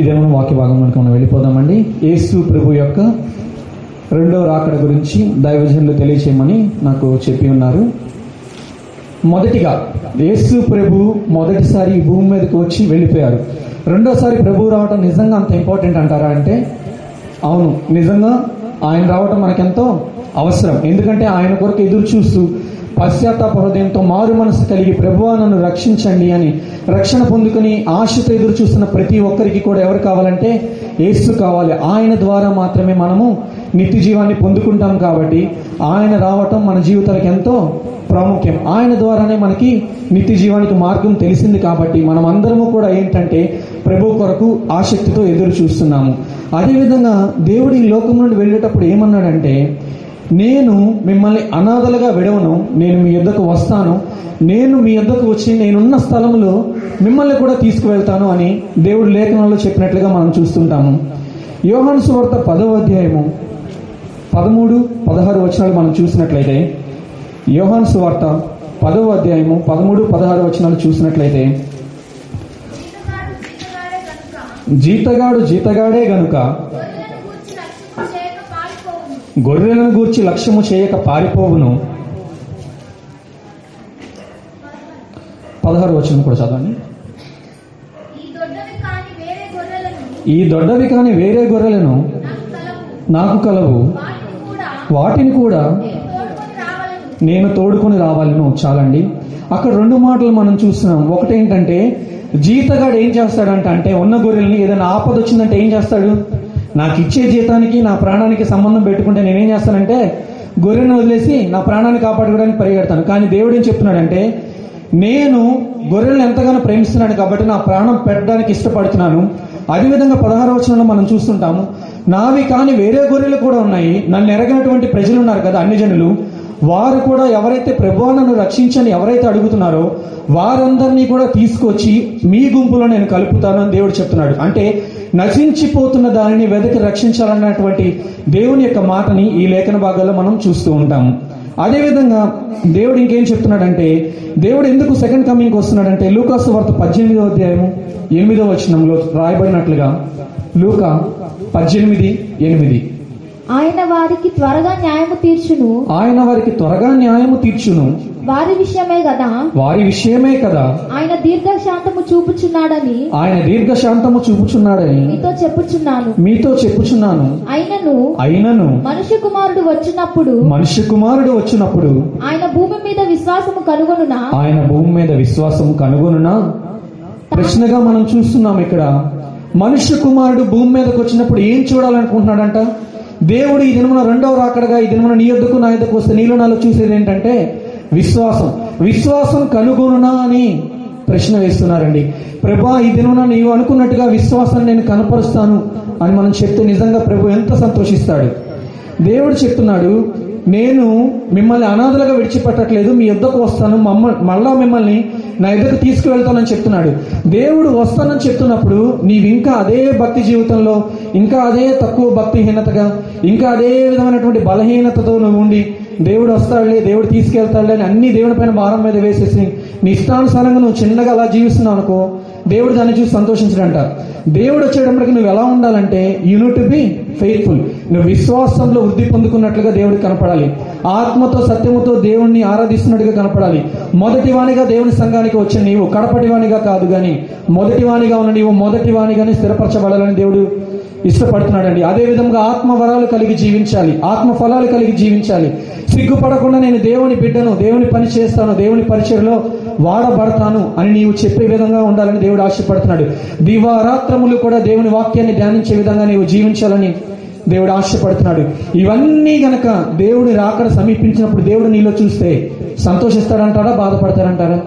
ఇదేమో వాక్య భాగంలోకి మనం వెళ్ళిపోదామండి. యేసు ప్రభు యొక్క రెండవ రాకడ గురించి దైవజనులు తెలియచేయమని నాకు చెప్పి ఉన్నారు. మొదటిగా యేసు ప్రభు మొదటిసారి భూమి మీదకి వచ్చి వెళ్ళిపోయారు. రెండోసారి ప్రభు రావటం నిజంగా అంత ఇంపార్టెంట్ అంటారా అంటే అవును నిజంగా ఆయన రావటం మనకెంతో అవసరం. ఎందుకంటే ఆయన కొరకు ఎదురు చూస్తూ పశ్చాత్తాప హృదయంతో మారు మనసు కలిగి ప్రభువా నన్ను రక్షించండి అని రక్షణ పొందుకుని ఆశతో ఎదురు చూస్తున్న ప్రతి ఒక్కరికి కూడా ఎవరు కావాలంటే ఏసు కావాలి. ఆయన ద్వారా మాత్రమే మనము నిత్య జీవాన్ని పొందుకుంటాం కాబట్టి ఆయన రావటం మన జీవితాలకు ఎంతో ప్రాముఖ్యం. ఆయన ద్వారానే మనకి నిత్య జీవానికి మార్గం తెలిసింది కాబట్టి మనం అందరము కూడా ఏంటంటే ప్రభు కొరకు ఆసక్తితో ఎదురు చూస్తున్నాము. అదేవిధంగా దేవుడు ఈ లోకం నుండి వెళ్ళేటప్పుడు ఏమన్నాడంటే నేను మిమ్మల్ని అనాథలుగా విడవను నేను మీ యుద్ధకు వస్తాను నేను మీ యుద్ధకు వచ్చి నేనున్న స్థలంలో మిమ్మల్ని కూడా తీసుకువెళ్తాను అని దేవుడు లేఖనంలో చెప్పినట్లుగా మనం చూస్తుంటాము. యోహాను సువార్త పదవ అధ్యాయము పదమూడు పదహారు వచనాలు మనం చూసినట్లయితే యోహాను సువార్త పదవ అధ్యాయము పదమూడు పదహారు వచనాలు చూసినట్లయితే జీతగాడు జీతగాడే గనుక జీతగాడు జీతగాడే గనుక గొర్రెలను గూర్చి లక్ష్యము చేయక పారిపోవును. పదహారు వచనం కూడా చదవండి. ఈ దొడ్డవి కాని వేరే గొర్రెలను నాకు కలవు. వాటిని కూడా నేను తోడుకొని రావాలను. చాలండి. అక్కడ రెండు మాటలు మనం చూస్తున్నాం. ఒకటేంటంటే జీతగాడు ఏం చేస్తాడంట అంటే ఉన్న గొర్రెల్ని ఏదైనా ఆపద వచ్చిందంటే ఏం చేస్తాడు? నాకు ఇచ్చే జీతానికి నా ప్రాణానికి సంబంధం పెట్టుకుంటే నేనేం చేస్తానంటే గొర్రెను వదిలేసి నా ప్రాణాన్ని కాపాడుకోవడానికి పరిగెడతాను. కానీ దేవుడు ఏం చెప్తున్నాడంటే నేను గొర్రెలను ఎంతగానో ప్రేమిస్తున్నాను కాబట్టి నా ప్రాణం పెట్టడానికి ఇష్టపడుతున్నాను. అదేవిధంగా పదహారు వచనంలో మనం చూస్తుంటాము నావి కాని వేరే గొర్రెలు కూడా ఉన్నాయి. నన్ను ఎరగినటువంటి ప్రజలు ఉన్నారు కదా అన్ని జనులు. వారు కూడా ఎవరైతే ప్రభువా నన్ను రక్షించని ఎవరైతే అడుగుతున్నారో వారందరినీ కూడా తీసుకొచ్చి మీ గుంపులో నేను కలుపుతాను అని దేవుడు చెప్తున్నాడు. అంటే నశించిపోతున్న దానిని వెదకి రక్షించాలన్నటువంటి దేవుని యొక్క మాటని ఈ లేఖన భాగాల్లో మనం చూస్తూ ఉంటాము అదేవిధంగా దేవుడు ఇంకేం చెప్తున్నాడంటే దేవుడు ఎందుకు సెకండ్ కమింగ్ వస్తున్నాడంటే లూకాసు వార్త పద్దెనిమిదో అధ్యాయము ఎనిమిదో వచనంలో రాయబడినట్లుగా లూకా పద్దెనిమిది ఎనిమిది. ఆయన వారికి త్వరగా న్యాయము తీర్చును. ఆయన వారికి త్వరగా న్యాయము తీర్చును. వారి విషయమే కదా? వారి విషయమే కదా? ఆయన దీర్ఘశాంతము చూపుచున్నాడని ఆయన దీర్ఘశాంతము చూపుచున్నాడని మీతో చెప్పుచున్నాను. మీతో చెప్పుచున్నాను. అయినను అయినను మనుష్య కుమారుడు వచ్చినప్పుడు మనుష్య కుమారుడు వచ్చినప్పుడు ఆయన భూమి మీద విశ్వాసము కనుగొనునా? ఆయన భూమి మీద విశ్వాసం కనుగొనునా? ప్రశ్నగా మనం చూస్తున్నాం ఇక్కడ. మనుష్య కుమారుడు భూమి మీదకి వచ్చినప్పుడు ఏం చూడాలనుకుంటున్నాడంట? దేవుడు ఈ దినమున రెండవ రాకడగా ఈ దినమున నీ ఎద్దుకు నా ఎద్దుకు వస్తే నీలో నాలో చూసేది ఏంటంటే విశ్వాసం. విశ్వాసం కనుగొనునా అని ప్రశ్న వేస్తున్నారండి. ప్రభా ఈ దినమున నీవు అనుకున్నట్టుగా విశ్వాసాన్ని నేను కనపరుస్తాను అని మనం చెప్తే నిజంగా ప్రభు ఎంత సంతోషిస్తాడు. దేవుడు చెప్తున్నాడు నేను మిమ్మల్ని అనాథలుగా విడిచిపెట్టట్లేదు మీ యుద్ధకు వస్తాను మమ్మ మళ్ళా మిమ్మల్ని నా యుద్ధకు తీసుకువెళ్తానని చెప్తున్నాడు. దేవుడు వస్తానని చెప్తున్నప్పుడు నీవు ఇంకా అదే భక్తి జీవితంలో ఇంకా అదే తక్కువ భక్తిహీనతగా ఇంకా అదే విధమైనటువంటి బలహీనతతో నువ్వు ఉండి దేవుడు వస్తాడులే దేవుడు తీసుకెళ్తాడులే అని అన్ని దేవుడి పైన భారం మీద వేసేసి నీ ఇష్టానుసారంగా నువ్వు చిన్నగా అలా జీవిస్తున్నావు అనుకో దేవుడు దాన్ని చూసి సంతోషించడంట. దేవుడు వచ్చేటప్పటికి నువ్వు ఎలా ఉండాలంటే యూనిట్ టు బి ఫెయిత్ఫుల్ నువ్వు విశ్వాసంలో వృద్ధి పొందుకున్నట్లుగా దేవుడికి కనపడాలి. ఆత్మతో సత్యముతో దేవుణ్ణి ఆరాధిస్తున్నట్టుగా కనపడాలి. మొదటి వానిగా దేవుని సంఘానికి వచ్చిన నీవు కడపటి వాణిగా కాదు కానీ మొదటి వానిగా ఉన్న నీవు మొదటి వాణిగానే స్థిరపరచబడాలని దేవుడు ఇష్టపడుతున్నాడండి. అదే విధంగా ఆత్మ వరాలు కలిగి జీవించాలి. ఆత్మ ఫలాలు కలిగి జీవించాలి. సిగ్గుపడకుండా నేను దేవుని బిడ్డను దేవుని పని చేస్తాను దేవుని పరిచయలో వాడబడతాను అని నీవు చెప్పే విధంగా ఉండాలని దేవుడు ఆశపడుతున్నాడు. దివారాత్రములు కూడా దేవుని వాక్యాన్ని ధ్యానించే విధంగా నీవు జీవించాలని దేవుడు ఆశపడుతున్నాడు. ఇవన్నీ గనక దేవుని రాకడ సమీపించినప్పుడు దేవుడు నీలో చూస్తే సంతోషిస్తాడంటారా బాధపడతారంటారా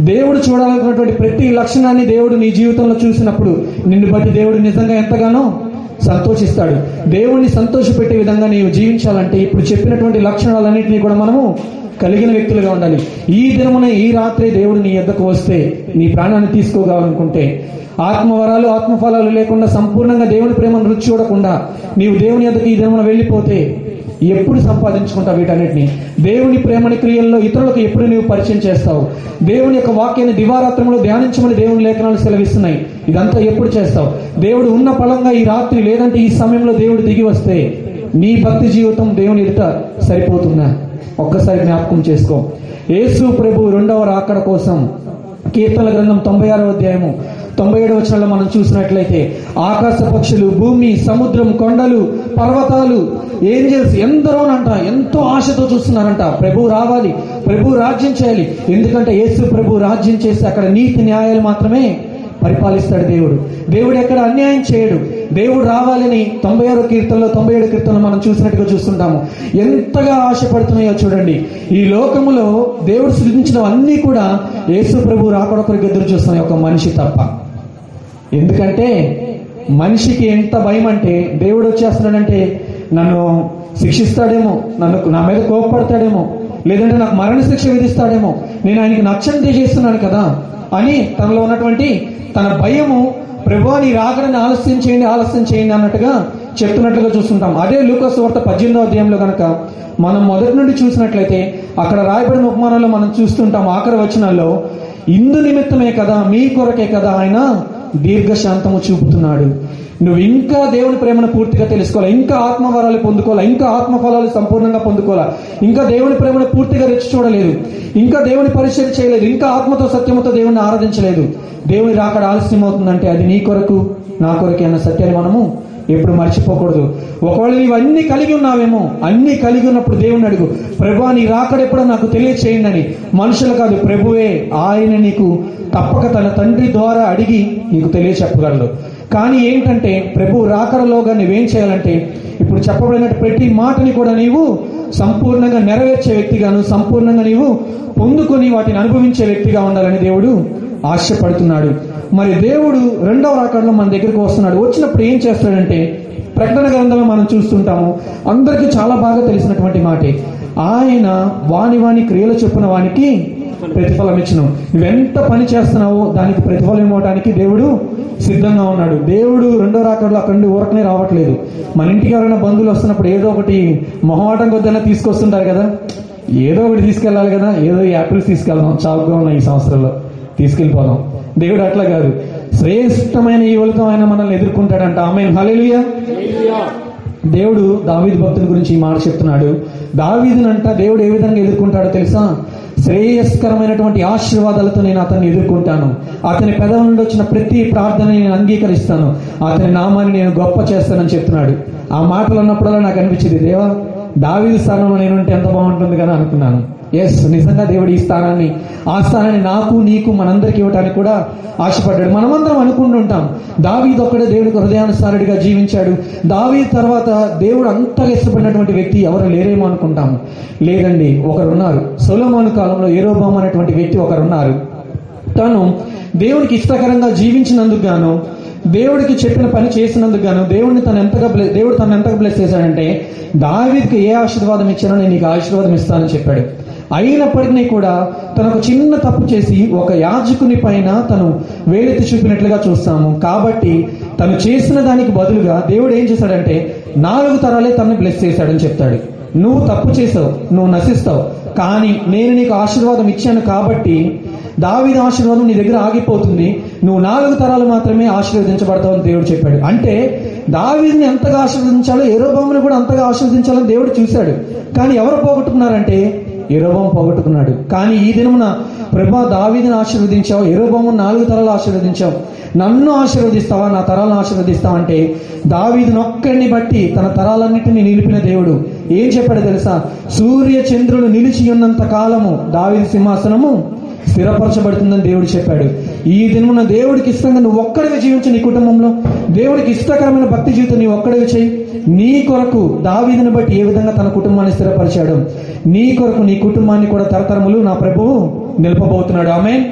దేవుడు చూడాలనుకున్నటువంటి ప్రతి లక్షణాన్ని దేవుడు నీ జీవితంలో చూసినప్పుడు నిన్ను బట్టి దేవుడు నిజంగా ఎంతగానో సంతోషిస్తాడు. దేవుణ్ణి సంతోషపెట్టే విధంగా నీవు జీవించాలంటే ఇప్పుడు చెప్పినటువంటి లక్షణాలన్నింటినీ కూడా మనము కలిగిన వ్యక్తులుగా ఉండాలి. ఈ దినమున ఈ రాత్రి దేవుడు నీ యొద్దకు వస్తే నీ ప్రాణాన్ని తీసుకోగలనుకుంటే ఆత్మవరాలు ఆత్మఫలాలు లేకుండా సంపూర్ణంగా దేవుని ప్రేమను రుచి చూడకుండా నీవు దేవుని యొద్దకు ఈ దినమున వెళ్ళిపోతే ఎప్పుడు సంపాదించుకుంటావు వీటన్నిటిని? దేవుని ప్రేమని క్రియల్లో ఇతరులకు ఎప్పుడు నీవు పరిచయం చేస్తావు? దేవుని యొక్క వాక్యాన్ని దివారాత్రంలో ధ్యానించమని దేవుని లేఖనాలు సెలవిస్తున్నాయి. ఇదంతా ఎప్పుడు చేస్తావు? దేవుడు ఉన్న ఫలంగా ఈ రాత్రి లేదంటే ఈ సమయంలో దేవుడు దిగి వస్తే నీ భక్తి జీవితం దేవుని ఎదుట సరిపోతుందా? ఒక్కసారి జ్ఞాపకం చేసుకో. యేసు ప్రభు రెండవ రాకడ కోసం కీర్తన గ్రంథం తొంభై ఆరో అధ్యాయము తొంభై ఏడు వచనంలో మనం చూసినట్లయితే ఆకాశ పక్షులు భూమి సముద్రం కొండలు పర్వతాలు ఏంజల్స్ ఎందరోనంట ఎంతో ఆశతో చూస్తున్నారంట. ప్రభు రావాలి ప్రభు రాజ్యం చేయాలి. ఎందుకంటే యేసు ప్రభు రాజ్యం చేసి అక్కడ నీతి న్యాయాలు మాత్రమే పరిపాలిస్తాడు దేవుడు. దేవుడు ఎక్కడ అన్యాయం చేయడు. దేవుడు రావాలని తొంభై ఆరు కీర్తనలో తొంభై ఏడు కీర్తనలు మనం చూసినట్టుగా చూస్తుంటాము. ఎంతగా ఆశపడుతున్నాయో చూడండి. ఈ లోకములో దేవుడు సృజించినవన్నీ కూడా యేసు ప్రభు రాకడొకరికి ఎదురు చూస్తున్నాయి ఒక మనిషి తప్ప. ఎందుకంటే మనిషికి ఎంత భయం అంటే దేవుడు వచ్చేస్తున్నాడంటే నన్ను శిక్షిస్తాడేమో నన్ను నా మీద కోపపడతాడేమో లేదంటే నాకు మరణ శిక్ష విధిస్తాడేమో నేను ఆయనకి నచ్చని చేస్తున్నాను కదా అని తనలో ఉన్నటువంటి తన భయము ప్రభు నీ రాకడని ఆలస్యం చేయండి ఆలస్యం చేయండి అన్నట్టుగా చెప్తున్నట్లుగా చూస్తుంటాం. అదే లూకస్ వార్త పద్దెనిమిదో అధ్యాయంలో కనుక మనం మొదటి నుండి చూసినట్లయితే అక్కడ రాయబడిన ఉపమానంలో మనం చూస్తుంటాం ఆఖరి వచనాల్లో ఇందు నిమిత్తమే కదా మీ కొరకే కదా ఆయన దీర్ఘశాంతము చూపుతున్నాడు. నువ్వు ఇంకా దేవుని ప్రేమను పూర్తిగా తెలుసుకోవాలి? ఇంకా ఆత్మవరాలు పొందుకోవాలా? ఇంకా ఆత్మఫలాలు సంపూర్ణంగా పొందుకోవాలా? ఇంకా దేవుని ప్రేమను పూర్తిగా రెచ్చి చూడలేదు. ఇంకా దేవుని పరిచయం చేయలేదు. ఇంకా ఆత్మతో సత్యముతో దేవుని ఆరాధించలేదు. దేవుని రాకడ ఆలస్యం అవుతుందంటే అది నీ కొరకు నా కొరకే అన్న సత్యాన్ని మనము ఎప్పుడు మర్చిపోకూడదు. ఒకవేళ నీవు అన్ని కలిగి ఉన్నావేమో అన్ని కలిగి ఉన్నప్పుడు దేవుని అడుగు. ప్రభు నీ రాకడెప్పుడో నాకు తెలియచేయండి అని. మనుషులు కాదు ప్రభువే ఆయన నీకు తప్పక తన తండ్రి ద్వారా అడిగి నీకు తెలియచెప్పగలడు. కానీ ఏంటంటే ప్రభు రాకరలోగా నువ్వేం చేయాలంటే ఇప్పుడు చెప్పబడినట్టు ప్రతి మాటని కూడా నీవు సంపూర్ణంగా నెరవేర్చే వ్యక్తిగాను సంపూర్ణంగా నీవు పొందుకొని వాటిని అనుభవించే వ్యక్తిగా ఉండాలని దేవుడు ఆశపడుతున్నాడు. మరి దేవుడు రెండవ రాకడలో మన దగ్గరకు వస్తున్నాడు. వచ్చినప్పుడు ఏం చేస్తాడంటే ప్రకటన గ్రంథంలో మనం చూస్తుంటాము అందరికీ చాలా బాగా తెలిసినటువంటి మాటే. ఆయన వాని వాని క్రియలు చెప్పిన వానికి ప్రతిఫలం ఇచ్చును నువ్వెంత పని చేస్తున్నావో దానికి ప్రతిఫలం ఇవ్వడానికి దేవుడు సిద్ధంగా ఉన్నాడు. దేవుడు రెండో రాకడలో అక్కడి నుండి ఊరకనే రావట్లేదు. మన ఇంటికి ఎవరైనా బంధువులు వస్తున్నప్పుడు ఏదో ఒకటి మొహమాటం కొద్దైనా తీసుకొస్తుంటారు కదా. ఏదో ఒకటి తీసుకెళ్ళాలి కదా. ఏదో యాపిల్స్ తీసుకెళ్దాం. చావుగా ఉన్నాయి ఈ సంవత్సరంలో. తీసుకెళ్ళిపోదాం. దేవుడు అట్లా కాదు. శ్రేష్టమైన ఈ ఉలకం ఆయన మనల్ని ఎదుర్కొంటాడంట. ఆమె హల్లెలూయా. దేవుడు దావీదు భక్తుల గురించి ఈ మాట చెప్తున్నాడు. దావీదునంట దేవుడు ఏ విధంగా ఎదుర్కొంటాడో తెలుసా? శ్రేయస్కరమైనటువంటి ఆశీర్వాదాలతో నేను అతన్ని ఎదుర్కొంటాను. అతని పెదవుల నుండి వచ్చిన ప్రతి ప్రార్థన నేను అంగీకరిస్తాను. అతని నామాన్ని నేను గొప్ప చేస్తానని చెప్తున్నాడు. ఆ మాటలు అన్నప్పుడల్లా నాకు అనిపించింది దేవా దావీ స్థానంలో నేను ఉంటే ఎంత బాగుంటుంది కదా అనుకున్నాను. ఎస్ నిజంగా దేవుడు ఈ స్థానాన్ని ఆ స్థానాన్ని నాకు నీకు మనందరికి ఇవ్వటానికి కూడా ఆశపడ్డాడు. మనమందరం అనుకుంటుంటాం దావీదు ఒక్కడే దేవుడికి హృదయానుసారుడిగా జీవించాడు. దావీ తర్వాత దేవుడు అంతగా ఇష్టపడినటువంటి వ్యక్తి ఎవరు లేరేమో అనుకుంటాము లేదండి ఒకరున్నారు. సొలమాను కాలంలో ఏరోబామ్ అనేటువంటి వ్యక్తి ఒకరున్నారు. తను దేవుడికి ఇష్టకరంగా జీవించినందుకు గాను దేవుడికి చెప్పిన పని చేసినందుకు గాను దేవుడిని తను ఎంతగా దేవుడు తను ఎంతగా బ్లెస్ చేశాడంటే దావీద్కి ఏ ఆశీర్వాదం ఇచ్చానో నేను నీకు ఆశీర్వాదం ఇస్తానని చెప్పాడు. అయినప్పటికీ కూడా తనకు చిన్న తప్పు చేసి ఒక యాజకుని పైన తను వేలెత్తి చూపినట్లుగా చూస్తాము. కాబట్టి తను చేసిన దానికి బదులుగా దేవుడు ఏం చేశాడంటే నాలుగు తరాలే తనని బ్లెస్ చేశాడని చెప్తాడు. నువ్వు తప్పు చేసావు నువ్వు నశిస్తావు. కానీ నేను నీకు ఆశీర్వాదం ఇచ్చాను కాబట్టి దావీదు ఆశీర్వాదం నీ దగ్గర ఆగిపోతుంది. నువ్వు నాలుగు తరాలు మాత్రమే ఆశీర్వదించబడతావు అని దేవుడు చెప్పాడు. అంటే దావీదుని ఎంతగా ఆశీర్వదించాలో ఏరోబాముని కూడా అంతగా ఆశీర్వదించాలని దేవుడు చూశాడు. కానీ ఎవరు పోగొట్టుకున్నారంటే ఇరవం పోగొట్టుకున్నాడు. కానీ ఈ దినమున ప్రభా దావీదిని ఆశీర్వదించావు ఇరవము నాలుగు తరాలు ఆశీర్వదించావు. నన్ను ఆశీర్వదిస్తావా నా తరాలను ఆశీర్వదిస్తావా అంటే దావీదుని ఒక్కడిని బట్టి తన తరాలన్నింటినీ నిలిపిన దేవుడు. ఏం చెప్పాడో తెలుసా? సూర్య చంద్రులు నిలిచి ఉన్నంత కాలము దావీది సింహాసనము స్థిరపరచబడుతుందని దేవుడు చెప్పాడు. ఈ దినమున దేవుడికి ఇష్టంగా నువ్వు ఒక్కడిగా జీవించు నీ కుటుంబంలో. దేవుడికి ఇష్టకరమైన భక్తి జీవితం నీ ఒక్కడిగా చేయి. నీ కొరకు దావీదుని బట్టి ఏ విధంగా తన కుటుంబాన్ని స్థిరపరిచాడు? నీ కొరకు నీ కుటుంబాన్ని కూడా తరతరములు నా ప్రభువు నిలపబోతున్నాడు. ఆమె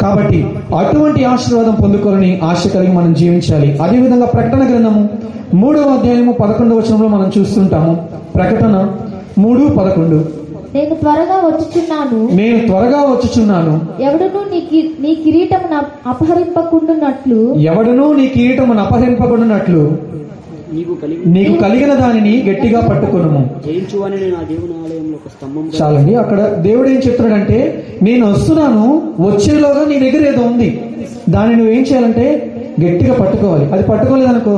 కాబట్టి అటువంటి ఆశీర్వాదం పొందుకోవాలని ఆశ కలిగి మనం జీవించాలి. అదేవిధంగా ప్రకటన గ్రంథము మూడవ అధ్యాయము పదకొండవ వచనంలో మనం చూస్తుంటాము. ప్రకటన మూడు పదకొండు. నేను త్వరగా వచ్చుచున్నాను. నేను త్వరగా వచ్చుచున్నాను. ఎవడును నీ కి- నీ కిరీటమును అపహరింపకుండునట్లు. ఎవడనూ నీ కిరీటమును అపహరింపబడినట్లు నీకు కలిగి నీకు కలిగిన దానిని గట్టిగా పట్టుకొనుము. జయించు అని నేను ఆ దేవుని ఆలయంలో ఒక స్తంభం చాలండి అక్కడ దేవుడు ఏం చెప్తున్నాడంటే నేను వస్తున్నాను వచ్చేలోగా నీ దగ్గర ఏదో ఉంది. దాన్ని నువ్వేం చేయాలంటే గట్టిగా పట్టుకోవాలి. అది పట్టుకోలేదనుకో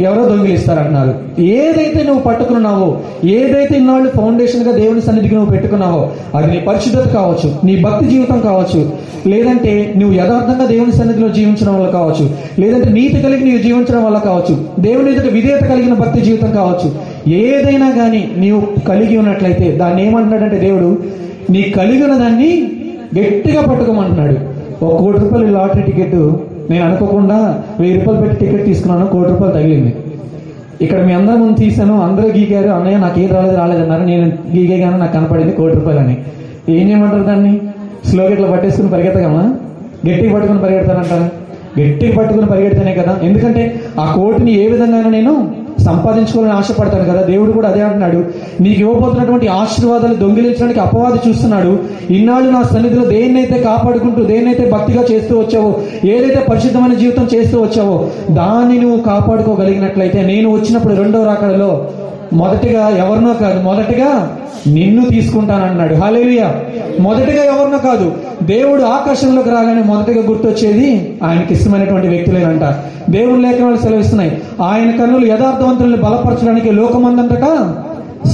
ఎవరో దొంగిలిస్తారంటున్నారు. ఏదైతే నువ్వు పట్టుకున్నావో ఏదైతే ఇన్నాళ్ళు ఫౌండేషన్గా దేవుని సన్నిధికి నువ్వు పెట్టుకున్నావో అది నీ పరిశుద్ధత కావచ్చు నీ భక్తి జీవితం కావచ్చు లేదంటే నువ్వు యథార్థంగా దేవుని సన్నిధిలో జీవించడం వల్ల కావచ్చు. లేదంటే నీతి కలిగి నీవు జీవించడం వల్ల కావచ్చు. దేవుని ఎదుట విధేయత కలిగిన భక్తి జీవితం కావచ్చు. ఏదైనా కానీ నీవు కలిగి ఉన్నట్లయితే దాన్ని ఏమంటున్నాడంటే దేవుడు నీ కలిగి ఉన్న దాన్ని గట్టిగా పట్టుకోమంటున్నాడు. ఒక కోటి రూపాయలు లాటరీ టికెట్ నేను అనుకోకుండా వెయ్యి రూపాయలు పెట్టి టికెట్ తీసుకున్నాను కోటి రూపాయలు తగిలింది. ఇక్కడ మీ అందరి ముందు తీసాను అందరూ గీకారు అన్నయ్య నాకు ఏం రాలేదు రాలేదు అన్నారు నేను కానీ నాకు కనపడింది కోటి రూపాయలు అని ఏం చేయమంటారు దాన్ని? స్లోగా ఇట్లా పట్టేసుకుని పరిగెత్తగలమా? గట్టిగా పట్టుకుని పరిగెడతానంటారా? గట్టిగా పట్టుకుని పరిగెడితేనే కదా. ఎందుకంటే ఆ కోటిని ఏ విధంగా నేను సంపాదించుకోవాలని ఆశపడతాను కదా. దేవుడు కూడా అదే అంటున్నాడు. నీకు ఇవ్వబోతున్నటువంటి ఆశీర్వాదాలు దొంగిలించడానికి అపవాది చూస్తున్నాడు. ఇన్నాళ్ళు నా సన్నిధిలో దేన్నైతే కాపాడుకుంటూ దేన్నైతే భక్తిగా చేస్తూ వచ్చావో ఏదైతే పరిశుద్ధమైన జీవితం చేస్తూ వచ్చావో దాన్ని నువ్వు కాపాడుకోగలిగినట్లయితే నేను వచ్చినప్పుడు రెండో రాకడలో మొదటిగా ఎవరినో కాదు మొదటిగా నిన్ను తీసుకుంటానన్నాడు. హాలేలియ మొదటిగా ఎవరినో కాదు దేవుడు ఆకాశంలోకి రాగానే మొదటిగా గుర్తొచ్చేది ఆయనకి ఇష్టమైనటువంటి వ్యక్తులేనంట. దేవుడు లేఖనాలు సెలవిస్తున్నాయి. ఆయన కన్నులు యథార్థవంతులను బలపరచడానికి లోకమందంతటా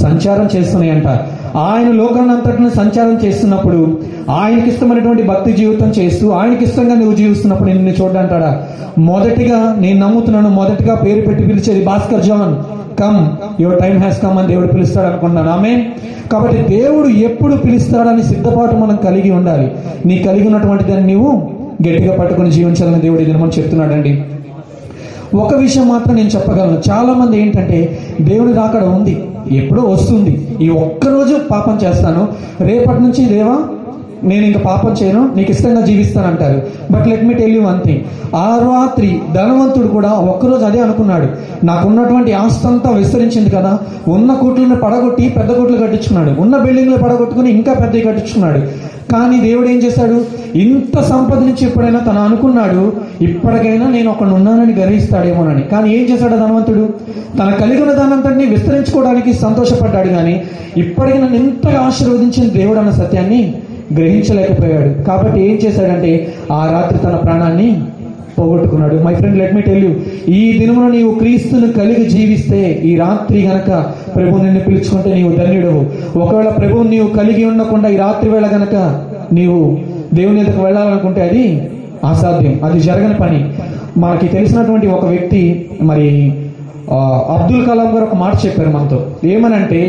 సంచారం చేస్తున్నాయంట. ఆయన లోకాన్నంతటిని సంచారం చేస్తున్నప్పుడు ఆయనకి ఇష్టమైనటువంటి భక్తి జీవితం చేస్తూ ఆయనకి ఇష్టంగా నువ్వు జీవిస్తున్నప్పుడు నిన్ను చూడంటాడా? మొదటిగా నేను నమ్ముతున్నాను మొదటిగా పేరు పెట్టి పిలిచేది Bhaskar John. Come your time has come అని దేవుడు పిలుస్తాడు అనుకున్నాను ఆమె కాబట్టి దేవుడు ఎప్పుడు పిలుస్తాడని సిద్ధపాటు మనం కలిగి ఉండాలి. నీ కలిగి ఉన్నటువంటి దాన్ని నీవు గట్టిగా పట్టుకొని జీవించాలని దేవుడు ఇది మనం చెప్తున్నాడండి. ఒక విషయం మాత్రం నేను చెప్పగలను. చాలా మంది ఏంటంటే దేవుడి రాకడ ఉంది. ఎప్పుడో వస్తుంది. ఈ ఒక్కరోజు పాపం చేస్తాను. రేపటి నుంచి దేవా నేను ఇంకా పాపం చేయను నీకు ఇష్టంగా జీవిస్తానంటారు. But let me tell you one thing ఆ రాత్రి ధనవంతుడు కూడా ఒక్కరోజు అదే అనుకున్నాడు. నాకున్నటువంటి ఆస్తి అంతా విస్తరించింది కదా ఉన్న కోట్లను పడగొట్టి పెద్ద కోట్లు కట్టించుకున్నాడు. ఉన్న బిల్డింగ్లు పడగొట్టుకుని ఇంకా పెద్దవి కట్టించుకున్నాడు. కానీ దేవుడు ఏం చేశాడు? ఇంత సంపద నుంచి ఎప్పుడైనా తను అనుకున్నాడు ఇప్పటికైనా నేను ఒకడు ఉన్నానని గర్విస్తాడేమోనని కానీ ఏం చేశాడు ధనవంతుడు? తన కలిగిన దానంతటిని విస్తరించుకోవడానికి సంతోషపడ్డాడు కానీ ఇప్పటికి నన్ను ఇంతగా ఆశీర్వదించిన దేవుడు అన్న సత్యాన్ని గ్రహించలేకపోయాడు. కాబట్టి ఏం చేశాడంటే ఆ రాత్రి తన ప్రాణాన్ని పోగొట్టుకున్నాడు. My friend let me tell you ఈ దినమున నీవు క్రీస్తును కలిగి జీవిస్తే ఈ రాత్రి గనక ప్రభు నిన్ను పిలుచుకుంటే నీవు ధన్యుడవు. ఒకవేళ ప్రభువు నీవు కలిగి ఉండకుండా ఈ రాత్రి వేళ గనక నీవు దేవుని ఎదుకు వెళ్ళాలనుకుంటే అది అసాధ్యం అది జరగని పని. మనకి తెలిసినటువంటి ఒక వ్యక్తి మరి అబ్దుల్ కలాం గారు ఒక మాట చెప్పారు మనతో. ఏమనంటే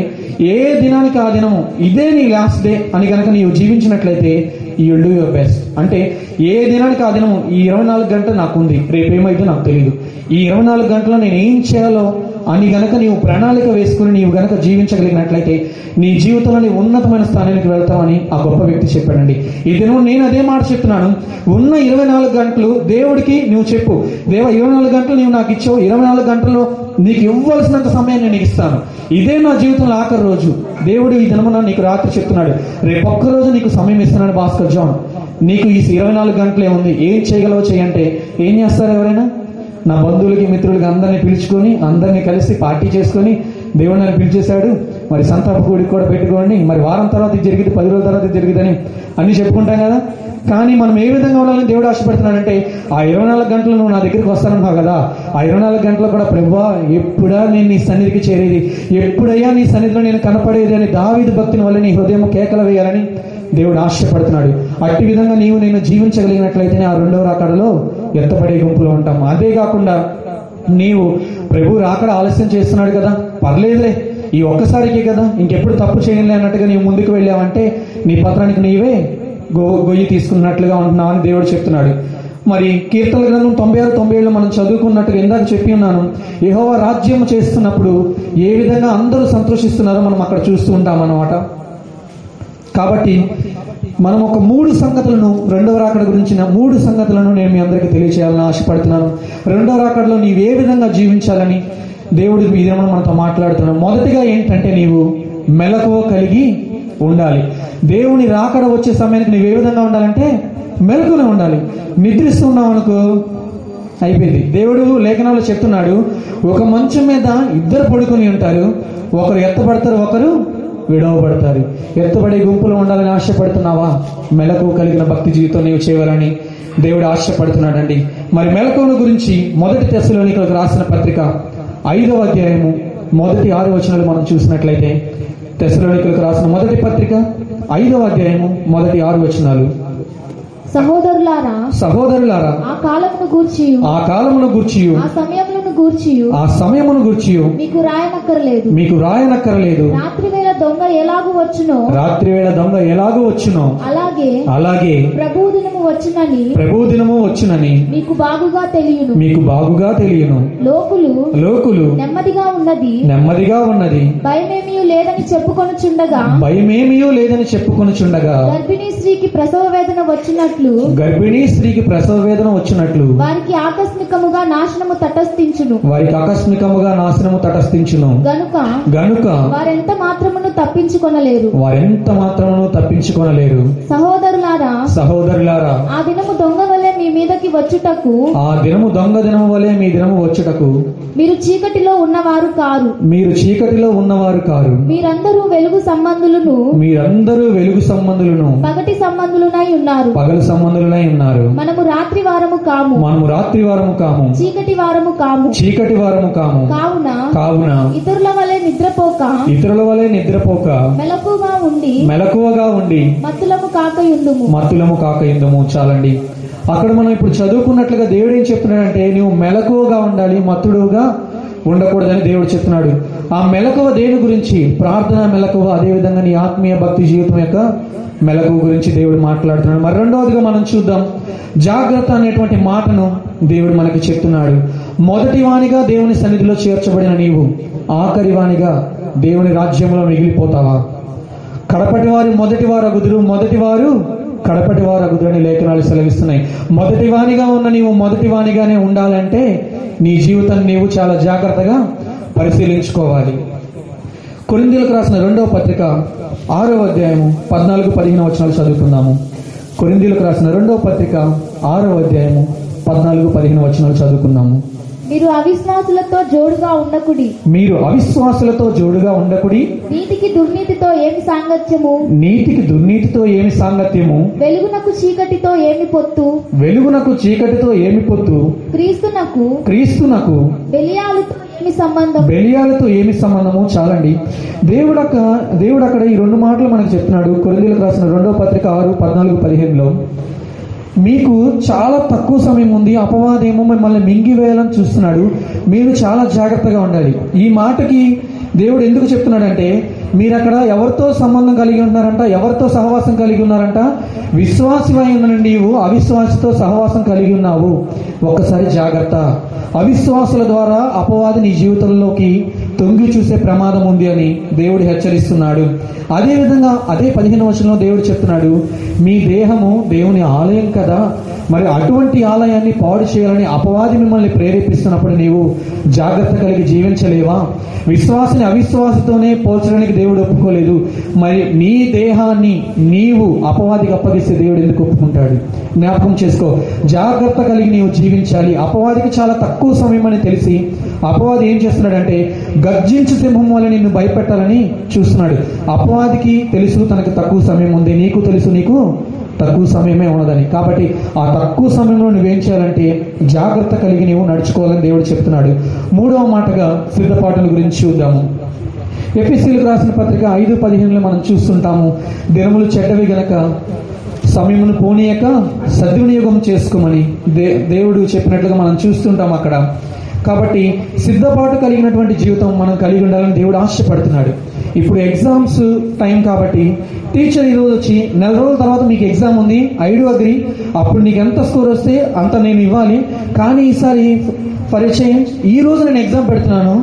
ఏ దినానికి ఆ దినము ఇదే నీ లాస్ట్ డే అని కనుక నీవు జీవించినట్లయితే యూ డూ యువర్ బెస్ట్ అంటే ఏ దినానికి ఆ దినము ఈ ఇరవై నాలుగు గంటలు నాకు ఉంది రేపు ఏమైతే నాకు తెలియదు ఈ ఇరవై నాలుగు గంటలో నేను ఏం చేయాలో అని గనక నీవు ప్రణాళిక వేసుకుని నీవు గనక జీవించగలిగినట్లయితే నీ జీవితంలో నీ ఉన్నతమైన స్థానానికి వెళ్తామని ఆ గొప్ప వ్యక్తి చెప్పాడండి. ఈ దినం నేను అదే మాట చెప్తున్నాను. ఉన్న ఇరవై నాలుగు గంటలు దేవుడికి నువ్వు చెప్పు. దేవ ఇరవై నాలుగు గంటలు నీవు నాకు ఇచ్చావు. ఇరవై నాలుగు గంటల్లో నీకు ఇవ్వాల్సినంత సమయం నేను నీకు ఇస్తాను. ఇదే నా జీవితంలో ఆఖరి రోజు. దేవుడు ఈ దినమున నీకు రాత్రి చెప్తున్నాడు. రేపు ఒక్కరోజు నీకు సమయం ఇస్తున్నాడు భాస్కర్ జాన్. నీకు ఈ ఇరవై నాలుగు గంటలే ఉంది. ఏం చేయగలవో చేయంటే ఏం చేస్తారు ఎవరైనా? నా బంధువులకి మిత్రులకి అందరినీ పిలుచుకొని అందరినీ కలిసి పార్టీ చేసుకొని దేవుడు నన్ను పిలిచేశాడు. మరి సంతాప కూడికి కూడా పెట్టుకోండి. మరి వారం తర్వాత ఇది జరిగింది పది రోజుల తర్వాత ఇది జరిగిందని అన్ని చెప్పుకుంటాం కదా. కానీ మనం ఏ విధంగా ఉండాలని దేవుడు ఆశపడుతున్నాడంటే ఆ ఇరవై నాలుగు గంటలు నువ్వు నా దగ్గరికి వస్తానన్నావు కదా. ఆ ఇరవై నాలుగు గంటలు కూడా ప్రభా ఎప్పుడా నేను నీ సన్నిధికి చేరేది? ఎప్పుడయ్యా నీ సన్నిధిలో నేను కనపడేది అని దావిది భక్తిని వల్ల నీ హృదయం కేకలు వేయాలని దేవుడు ఆశపడుతున్నాడు. అట్టి విధంగా నీవు నేను జీవించగలిగినట్లయితేనే ఆ రెండవ రాకడలో ఎత్తపడే గుంపులో ఉంటాం. అదే కాకుండా నీవు ప్రభు రాకడ ఆలస్యం చేస్తున్నాడు కదా? పర్లేదులే. ఈ ఒక్కసారికే కదా? ఇంకెప్పుడు తప్పు చేయలే అన్నట్టుగా నీవు ముందుకు వెళ్ళావంటే నీ పత్రానికి నీవే గో గొయ్యి తీసుకున్నట్లుగా ఉంటున్నావు అని దేవుడు చెప్తున్నాడు. మరి కీర్తన గ్రంథం తొంభై ఆరు తొంభై ఏళ్ళు మనం చదువుకున్నట్టుగా ఇందాక చెప్పి ఉన్నాను. యహోవ రాజ్యం చేస్తున్నప్పుడు ఏ విధంగా అందరూ సంతోషిస్తున్నారో మనం అక్కడ చూస్తూ ఉంటాం అన్నమాట. కాబట్టి మనం ఒక మూడు సంగతులను రెండవ రాకడ గురించిన మూడు సంగతులను నేను మీ అందరికీ తెలియచేయాలని ఆశపడుతున్నాను. రెండవ రాకడలో నీవు ఏ విధంగా జీవించాలని దేవుడు ఈ దినం మనతో మాట్లాడుతున్నాడు. మొదటిగా ఏంటంటే నీవు మెలకువ కలిగి ఉండాలి. దేవుని రాకడ వచ్చే సమయానికి నీవు ఏ విధంగా ఉండాలంటే మెలకునే ఉండాలి. నిద్రిస్తున్నావు అనుకో అయిపోయింది. దేవుడు లేఖనాల్లో చెప్తున్నాడు ఒక మంచం మీద ఇద్దరు పడుకొని ఉంటారు. ఒకరు ఎత్తపడతారు ఒకరు విడవబడతారు. ఎత్తబడే గుంపులో ఉండాలని ఆశపడుతున్నావా? మెలకు కలిగిన భక్తి జీవితం నీవు చేయవాలని దేవుడు ఆశపడుతున్నాడండి. మరి మెలకువల గురించి మొదటి తెశలోనికలకు రాసిన పత్రిక ఐదవ అధ్యాయము మొదటి ఆరు వచనాలు మనం చూసినట్లయితే తెశలోనికలకు రాసిన మొదటి పత్రిక ఐదవ అధ్యాయము మొదటి ఆరు వచనాలు. సహోదరులారా సహోదరులారా ఆ కాలమును గూర్చి ఆ కాలమును గూర్చియు ఆ సమయములను గూర్చి ఆ సమయమును గూర్చియు మీకు రాయనక్కర్లేదు. మీకు రాయనక్కరలేదు. రాత్రి వేళ దొంగ ఎలాగు వచ్చునో రాత్రి వేళ దొంగ ఎలాగో వచ్చునో అలాగే అలాగే ప్రభువు దినము వచ్చునని ప్రభు దినము వచ్చునని మీకు బాగుగా తెలియను. మీకు బాగుగా తెలియను. లోకులు లోకులు నెమ్మదిగా ఉన్నది. నెమ్మదిగా ఉన్నది. భయమేమీ లేదని చెప్పుకొనుచుండగా భయమేమియో లేదని చెప్పుకొనుచుండగా గర్భిణీ స్త్రీకి ప్రసవ వేదన వచ్చినట్లు గర్భిణీ స్త్రీకి ప్రసవ వేదన వచ్చినట్లు వారికి ఆకస్మికముగా నాశనము తటస్థించును. వారికి ఆకస్మికముగా నాశనము తటస్థించును. గనుక గనుక వారెంత మాత్రమును తప్పించుకొనలేరు? వారెంత మాత్రమును తప్పించుకొనలేరు? సహోదరులారా సహోదరులారా ఆ దినము దొంగ వలె మీ మీదకి వచ్చుటకు ఆ దినము దొంగ దినము వలె మీ దినము వచ్చుటకు మీరు చీకటిలో ఉన్నవారు కారు. మీరు చీకటిలో ఉన్నవారు కారు. మీరందరూ వెలుగు సంబంధులను మీరందరూ వెలుగు సంబంధులను పగటి సంబంధులునై ఉన్నారు. పగలు సంబంధులై ఉన్నారు. మనము రాత్రి వారము కాము. మనము రాత్రి వారము కాము. చీకటి వారము కాము. చీకటి వారము కాము. కావున కావున ఇతరుల వలె నిద్రపోక ఇతరుల వలె నిద్రపోక మెలకుగా ఉండి మెలకువగా ఉండి మత్తులము కాకయుందుము. మత్తులము కాక ఇందము చాలండి. అక్కడ మనం ఇప్పుడు చదువుకున్నట్లుగా దేవుడు ఏం చెప్తున్నాడంటే నువ్వు మెలకువగా ఉండాలి మత్తుడుగా ఉండకూడదని దేవుడు చెప్తున్నాడు. ఆ మెలకువ దేని గురించి? ప్రార్థన మెలకువ అదేవిధంగా నీ ఆత్మీయ భక్తి జీవితం యొక్క మెలకువ గురించి దేవుడు మాట్లాడుతున్నాడు. మరి రెండవదిగా మనం చూద్దాం. జాగ్రత్త అనేటువంటి మాటను దేవుడు మనకి చెప్తున్నాడు. మొదటి వానిగా దేవుని సన్నిధిలో చేర్చబడిన నీవు ఆఖరి వానిగా దేవుని రాజ్యంలో మిగిలిపోతావా? కడపటి వారు మొదటి వారు అగుదురు మొదటి వారు కడపటి వారు అగుదురు అని లేఖనాలు సెలవిస్తున్నాయి. మొదటి వానిగా ఉన్న నీవు మొదటి వానిగానే ఉండాలంటే నీ జీవితాన్ని నీవు చాలా జాగ్రత్తగా పరిశీలించుకోవాలి. కొరిందీలకు రాసిన రెండవ పత్రిక ఆరో అధ్యాయము పద్నాలుగు పదిహేను వచనాలు చదువుతున్నాము కొరిందీలకు రాసిన రెండవ పత్రిక ఆరో అధ్యాయము పద్నాలుగు పదిహేను వచనాలు చదువుకున్నాము మీరు అవిశ్వాసులతో జోడుగా ఉండకుడి. మీరు అవిశ్వాసులతో జోడుగా ఉండకుడి. నీతికి దుర్నీతితో ఏమి సాంగత్యము? నీతికి దుర్నీతితో ఏమి సాంగత్యము? వెలుగునకు చీకటితో ఏమి పొత్తు? వెలుగునకు చీకటితో ఏమి పొత్తు? క్రీస్తునకు? క్రీస్తునకు. బెలియాలతో ఏమి సంబంధం? బెలియాలతో ఏమి సంబంధము? చాలండి. దేవుడు అక్క దేవుడు అక్కడ ఈ రెండు మాటలు మనకు చెప్తున్నాడు. కొరిందీలకు రాసిన రెండో పత్రిక ఆరు పద్నాలుగు పదిహేనులో. మీకు చాలా తక్కువ సమయం ఉంది అపవాదేమో మిమ్మల్ని మింగివేయాలని చూస్తున్నాడు. మీరు చాలా జాగ్రత్తగా ఉండాలి. ఈ మాటకి దేవుడు ఎందుకు చెప్తున్నాడంటే మీరు అక్కడ ఎవరితో సంబంధం కలిగి ఉన్నారంట? ఎవరితో సహవాసం కలిగి ఉన్నారంట? విశ్వాసమై నీవు అవిశ్వాసతో సహవాసం కలిగి ఉన్నావు. ఒక్కసారి జాగ్రత్త. అవిశ్వాసుల ద్వారా అపవాది నీ జీవితంలోకి తొంగి చూసే ప్రమాదం ఉంది అని దేవుడు హెచ్చరిస్తున్నాడు. అదేవిధంగా అదే పదిహేను వచనంలో దేవుడు చెప్తున్నాడు మీ దేహము దేవుని ఆలయం కదా మరి అటువంటి ఆలయాన్ని పాడు చేయాలని అపవాది మిమ్మల్ని ప్రేరేపిస్తున్నప్పుడు నీవు జాగ్రత్త కలిగి జీవించలేవా? విశ్వాసని అవిశ్వాసతోనే పోల్చడానికి దేవుడు ఒప్పుకోలేదు. మరి నీ దేహాన్ని నీవు అపవాదికి అప్పగిస్తే దేవుడు ఎందుకు ఒప్పుకుంటాడు? జ్ఞాపకం చేసుకో. జాగ్రత్త కలిగి నీవు జీవించాలి. అపవాదికి చాలా తక్కువ సమయం అని తెలిసి అపవాది ఏం చేస్తున్నాడంటే గర్జించు సింహం వల్ల నిన్ను భయపెట్టాలని చూస్తున్నాడు. అపవాదికి తెలుసు తనకు తక్కువ సమయం ఉంది. నీకు తెలుసు నీకు తక్కువ సమయమే ఉన్నదని. కాబట్టి ఆ తక్కువ సమయంలో నువ్వేం చేయాలంటే జాగ్రత్త కలిగి నీవు నడుచుకోవాలని దేవుడు చెప్తున్నాడు. మూడవ మాటగా సిద్ధపాటుల గురించి చూద్దాము. ఎఫ్ఎస్సీలకు రాసిన పత్రిక ఐదు పదిహేనులో మనం చూస్తుంటాము. దినములు చెడ్డవి గనక సమయమును పోనీయక సద్వినియోగం చేసుకోమని దే దేవుడు చెప్పినట్లుగా మనం చూస్తుంటాం అక్కడ. కాబట్టి సిద్ధపాటు కలిగినటువంటి జీవితం మనం కలిగి ఉండాలని దేవుడు ఆశపడుతున్నాడు. ఇప్పుడు ఎగ్జామ్స్ టైం కాబట్టి టీచర్ ఈరోజు వచ్చి నెల రోజుల తర్వాత మీకు ఎగ్జామ్ ఉంది ఐడు అగ్రి అప్పుడు నీకు ఎంత స్కోర్ వస్తే అంత నేను ఇవ్వాలి. కానీ ఈసారి పరిచయం ఈ రోజు నేను ఎగ్జామ్ పెడుతున్నాను.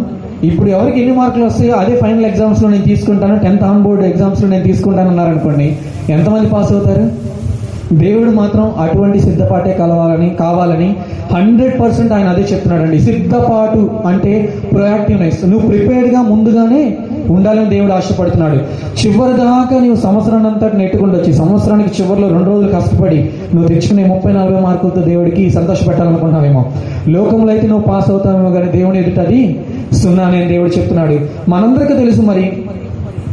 ఇప్పుడు ఎవరికి ఎన్ని మార్కులు వస్తాయో అదే ఫైనల్ ఎగ్జామ్స్లో నేను తీసుకుంటాను. టెన్త్ ఆన్ బోర్డ్ ఎగ్జామ్స్లో నేను తీసుకుంటాను అన్నారనుకోండి ఎంతమంది పాస్ అవుతారు? దేవుడు మాత్రం అటువంటి సిద్ధపాటే కలవాలని కావాలని హండ్రెడ్ పర్సెంట్ ఆయన అదే చెప్తున్నాడండి. సిద్ధపాటు అంటే ప్రొయాక్టివ్నెస్. నువ్వు ప్రిపేర్డ్గా ముందుగానే ఉండాలని దేవుడు ఆశపడుతున్నాడు. చివరి దాకా నీవు సంవత్సరాన్ని అంతటి నెట్టుకుంటూ వచ్చి సంవత్సరానికి చివరిలో రెండు రోజులు కష్టపడి నువ్వు తెచ్చుకునే ముప్పై నలభై మార్కులతో దేవుడికి సంతోషపెట్టాలనుకుంటున్నావేమో. లోకంలో అయితే నువ్వు పాస్ అవుతావేమో కానీ దేవుని ఎదుట అది సున్నా అని దేవుడు చెప్తున్నాడు. మనందరికీ తెలుసు మరి.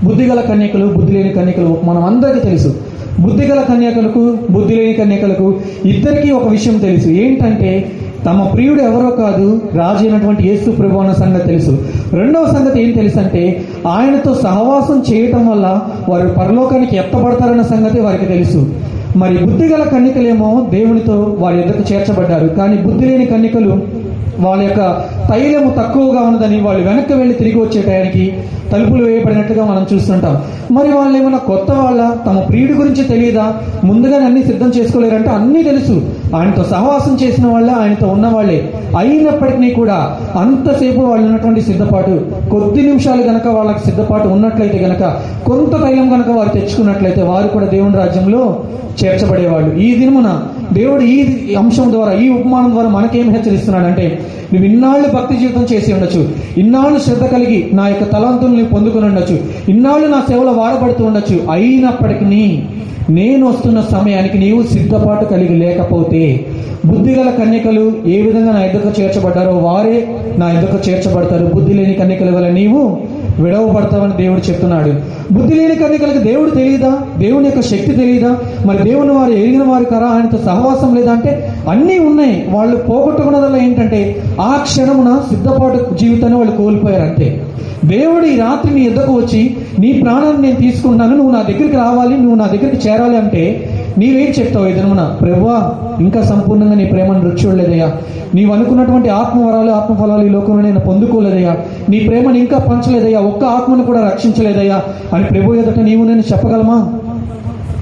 బుద్ధిగల కన్యకలు బుద్ధి లేని కన్యకలు మనం అందరికీ తెలుసు. బుద్ధిగల కన్యకలకు బుద్ధి లేని కన్యకలకు ఇద్దరికీ ఒక విషయం తెలుసు. ఏంటంటే తమ ప్రియుడు ఎవరో కాదు రాజు అయినటువంటి యేసు ప్రభు అన్న సంగతి తెలుసు. రెండవ సంగతి ఏం తెలుసు అంటే ఆయనతో సహవాసం చేయటం వల్ల వారు పరలోకానికి ఎత్తబడతారన్న సంగతి వారికి తెలుసు. మరి బుద్ధిగల కన్యకలేమో దేవునితో వారి ఎద్దకు చేర్చబడ్డారు. కానీ బుద్ధి లేని కన్యకలు వాళ్ళ యొక్క తైలము తక్కువగా ఉన్నదని వాళ్ళు వెనక్కి వెళ్ళి తిరిగి వచ్చే టయానికి తలుపులు వేయబడినట్లుగా మనం చూస్తుంటాం. మరి వాళ్ళు ఏమైనా కొత్త వాళ్ళ తమ ప్రియుడి గురించి తెలియదా? ముందుగానే అన్ని సిద్ధం చేసుకోలేరంటే అన్నీ తెలుసు. ఆయనతో సహవాసం చేసిన వాళ్ళే ఆయనతో ఉన్న వాళ్ళే అయినప్పటికీ కూడా అంతసేపు వాళ్ళు ఉన్నటువంటి సిద్ధపాటు కొద్ది నిమిషాలు గనక వాళ్ళకి సిద్ధపాటు ఉన్నట్లయితే గనక కొంత తైలం గనక వారు తెచ్చుకున్నట్లయితే వారు కూడా దేవుని రాజ్యంలో చేర్చబడేవాళ్ళు. ఈ దినమున దేవుడు ఈ అంశం ద్వారా ఈ ఉపమానం ద్వారా మనకేం హెచ్చరిస్తున్నాడంటే నువ్వు ఇన్నాళ్ళు భక్తి జీవితం చేసి ఉండొచ్చు. ఇన్నాళ్ళు శ్రద్ధ కలిగి నా యొక్క తలంతుల్ని పొందుకుని ఉండొచ్చు. ఇన్నాళ్ళు నా సేవలో వాడబడుతూ ఉండొచ్చు. అయినప్పటికీ నేను వస్తున్న సమయానికి నీవు సిద్ధపాటు కలిగి లేకపోతే బుద్ధిగల కన్యకలు ఏ విధంగా నా ఎదుక చేర్చబడ్డారో వారే నా ఎదుక చేర్చబడతారు. బుద్ధి లేని కన్యకల వల్ల నీవు విడవబడతావని దేవుడు చెప్తున్నాడు. బుద్ధి లేని కన్యకలకు దేవుడు తెలియదా? దేవుని యొక్క శక్తి తెలియదా? మరి దేవుని వారు ఎరిగిన వారు కరా? ఆయనతో సహవాసం లేదా అంటే అన్నీ ఉన్నాయి. వాళ్ళు పోగొట్టుకున్నదల్లా ఏంటంటే ఆ క్షణమున సిద్ధపాటు జీవితాన్ని వాళ్ళు కోల్పోయారు అంతే. దేవుడు ఈ రాత్రి నీ ఎద్దకు వచ్చి నీ ప్రాణాన్ని నేను తీసుకుంటున్నాను నువ్వు నా దగ్గరికి రావాలి నువ్వు నా దగ్గరికి చేరాలి అంటే నీవేం చెప్తావు ఈ దినమున ప్రభువా ఇంకా సంపూర్ణంగా నీ ప్రేమను రుచి చూడలేదయ్యా నీవు అనుకున్నటువంటి ఆత్మవరాలు ఆత్మఫలాలు ఈ లోకంలో నేను పొందుకోలేదయ్యా. నీ ప్రేమను ఇంకా పంచలేదయ్యా. ఒక్క ఆత్మను కూడా రక్షించలేదయ్యా. అని ప్రభు ఎదుట నీవు నేను చెప్పగలమా?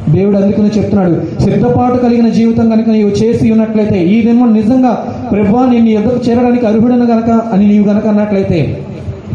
దేవుడు అందుకని చెప్తున్నాడు సిద్ధపాటు కలిగిన జీవితం కనుక నీవు చేసి ఉన్నట్లయితే ఈ దినం నిజంగా ప్రభువా నేను నీ చేరడానికి అర్హుడను గనక అని నీవు గనక అన్నట్లయితే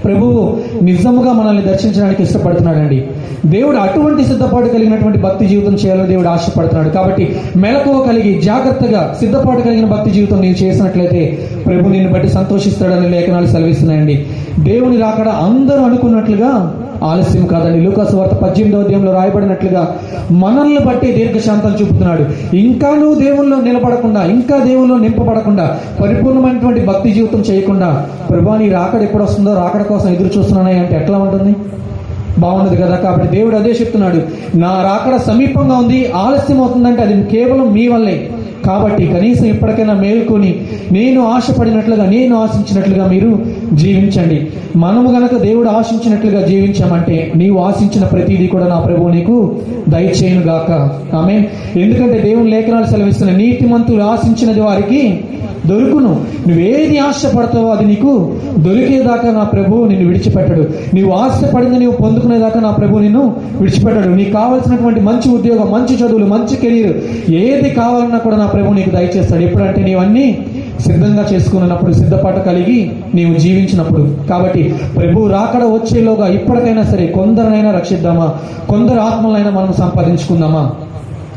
ప్రభువు నిజముగా మనల్ని దర్శించడానికి ఇష్టపడుతున్నాడండి. దేవుడు అటువంటి సిద్ధపాటు కలిగినటువంటి భక్తి జీవితం చేయాలని దేవుడు ఆశపడుతున్నాడు. కాబట్టి మెలకువ కలిగి జాగ్రత్తగా సిద్ధపాటు కలిగిన భక్తి జీవితం నీవు చేసినట్లయితే ప్రభు నిన్ను బట్టి సంతోషిస్తాడని లేఖనాలు సెలవిస్తున్నాయండి. దేవుని రాకడ అందరూ అనుకున్నట్లుగా ఆలస్యం కాదండి. లూకాసు వార్త పద్దెనిమిదవ దేవంలో రాయబడినట్లుగా మనల్ని బట్టి దీర్ఘశాంతం చూపుతున్నాడు. ఇంకా నువ్వు దేవుల్లో నిలబడకుండా ఇంకా దేవుల్లో నింపబడకుండా పరిపూర్ణమైనటువంటి భక్తి జీవితం చేయకుండా ప్రభా నీ రాకడ ఎప్పుడు వస్తుందో రాకడ కోసం ఎదురు చూస్తున్నానని అంటే ఎట్లా ఉంటుంది? బాగున్నది కదా కాబట్టి దేవుడు అదే చెప్తున్నాడు. నా రాకడ సమీపంగా ఉంది ఆలస్యం అవుతుందంటే అది కేవలం మీ వల్లే. కాబట్టి కనీసం ఇప్పటికైనా మేల్కొని నేను ఆశపడినట్లుగా నేను ఆశించినట్లుగా మీరు జీవించండి. మనము గనక దేవుడు ఆశించినట్లుగా జీవించామంటే నీవు ఆశించిన ప్రతిదీ కూడా నా ప్రభువు నీకు దయచేయను గాక. ఆమె ఎందుకంటే దేవుని లేఖనాలు సెలవిస్తున్న నీతిమంతులు ఆశించినది వారికి దొరుకును. నువ్వేది ఆశపడతావో అది నీకు దొరికేదాకా నా ప్రభువు నిన్ను విడిచిపెట్టడు. నీవు ఆశపడింది నీవు పొందుకునేదాకా నా ప్రభువు నిన్ను విడిచిపెట్టడు. నీకు కావాల్సినటువంటి మంచి ఉద్యోగం మంచి చదువులు మంచి కెరీర్ ఏది కావాలన్నా కూడా నా ప్రభువు నీకు దయచేస్తాడు. ఎప్పుడంటే నీవన్నీ సిద్ధంగా చేసుకున్నప్పుడు సిద్ధపాటు కలిగి నీవు జీవించినప్పుడు. కాబట్టి ప్రభు రాకడ వచ్చేలోగా ఇప్పటికైనా సరే కొందరినైనా రక్షిద్దామా? కొందరు ఆత్మలైనా మనం సంపాదించుకుందామా?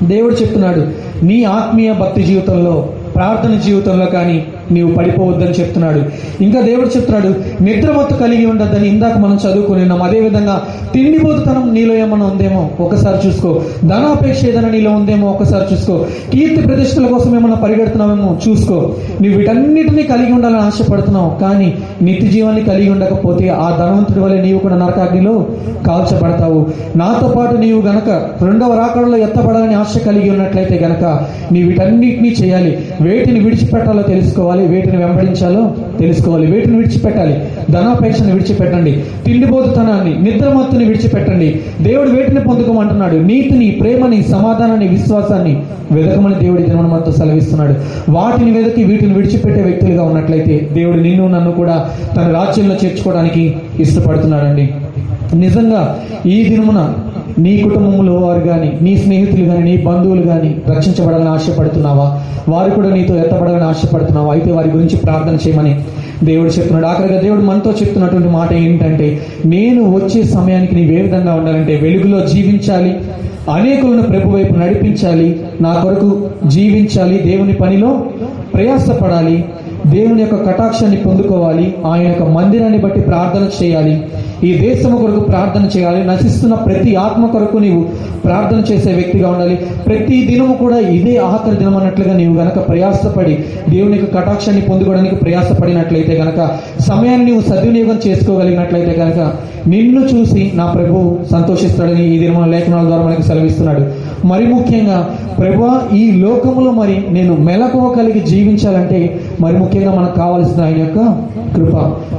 దేవుడు చెప్తున్నాడు నీ ఆత్మీయ భక్తి జీవితంలో ప్రార్థన జీవితంలో కానీ నీవు పడిపోవద్దని చెప్తున్నాడు. ఇంకా దేవుడు చెప్తున్నాడు నిద్రమత్తు కలిగి ఉండద్దని ఇందాక మనం చదువుకుని ఉన్నాం. అదేవిధంగా తిండిపోతుతనం నీలో ఏమైనా ఉందేమో ఒకసారి చూసుకో. ధనాపేక్ష ఏదైనా నీలో ఉందేమో ఒకసారి చూసుకో. కీర్తి ప్రతిష్టల కోసం ఏమైనా పరిగెడుతున్నామేమో చూసుకో. నువ్వు వీటన్నిటినీ కలిగి ఉండాలని ఆశపడుతున్నావు కానీ నిత్య జీవాన్ని కలిగి ఉండకపోతే ఆ ధనవంతుడి వల్ల నీవు కూడా నరకాగ్నిలో కాల్చబడతావు. నాతో పాటు నీవు గనక రెండవ రాకడలో ఎత్తబడాలని ఆశ కలిగి ఉన్నట్లయితే గనక నీ వీటన్నిటినీ చేయాలి. వేటిని విడిచిపెట్టాలో తెలుసుకోవాలి. వేటిని వెంబడించాలో తెలుసుకోవాలి. వేటిని విడిచిపెట్టాలి? ధనాపేక్షను విడిచిపెట్టండి. తిండిబోతుతనాన్ని నిద్రమత్తుని విడిచిపెట్టండి. దేవుడు వేటిని పొందుకోమంటున్నాడు? నీతిని ప్రేమని సమాధానాన్ని విశ్వాసాన్ని వెదకమని దేవుడి దినమని మనతో సెలవిస్తున్నాడు. వాటిని వెదకి వీటిని విడిచిపెట్టే వ్యక్తులుగా ఉన్నట్లయితే దేవుడు నిన్ను నన్ను కూడా తన రాజ్యంలో చేర్చుకోవడానికి ఇష్టపడుతున్నాడండి. నిజంగా ఈ దినమున నీ కుటుంబంలో వారు కానీ నీ స్నేహితులు కానీ నీ బంధువులు కానీ రక్షించబడాలని ఆశపడుతున్నావా? వారు కూడా నీతో ఎత్తబడాలని ఆశపడుతున్నావా? అయితే వారి గురించి ప్రార్థన చేయమని దేవుడు చెప్తున్నాడు. ఆఖరిగా దేవుడు మనతో చెప్తున్నటువంటి మాట ఏంటంటే నేను వచ్చే సమయానికి నీవు ఏ విధంగా ఉండాలంటే వెలుగులో జీవించాలి అనేకులను ప్రభు వైపు నడిపించాలి నా కొరకు జీవించాలి దేవుని పనిలో ప్రయాసపడాలి దేవుని యొక్క కటాక్షాన్ని పొందుకోవాలి ఆయన యొక్క మందిరాన్ని బట్టి ప్రార్థన చేయాలి ఈ దేశము కొరకు ప్రార్థన చేయాలి నశిస్తున్న ప్రతి ఆత్మ కొరకు నీవు ప్రార్థన చేసే వ్యక్తిగా ఉండాలి. ప్రతి దినము కూడా ఇదే ఆఖరి దినం అన్నట్లుగా నీవు గనక ప్రయాసపడి దేవుని యొక్క కటాక్షాన్ని పొందుకోవడానికి ప్రయాసపడినట్లయితే గనక సమయాన్ని నీవు సద్వినియోగం చేసుకోగలిగినట్లయితే గనక నిన్ను చూసి నా ప్రభు సంతోషిస్తాడని ఈ దినమున లేఖనాల ద్వారా మనకి సెలవిస్తున్నాడు. మరి ముఖ్యంగా ప్రభు ఈ లోకములో మరి నేను మెలకువ కలిగి జీవించాలంటే మరి ముఖ్యంగా మనకు కావాల్సిన ఆయన యొక్క కృప.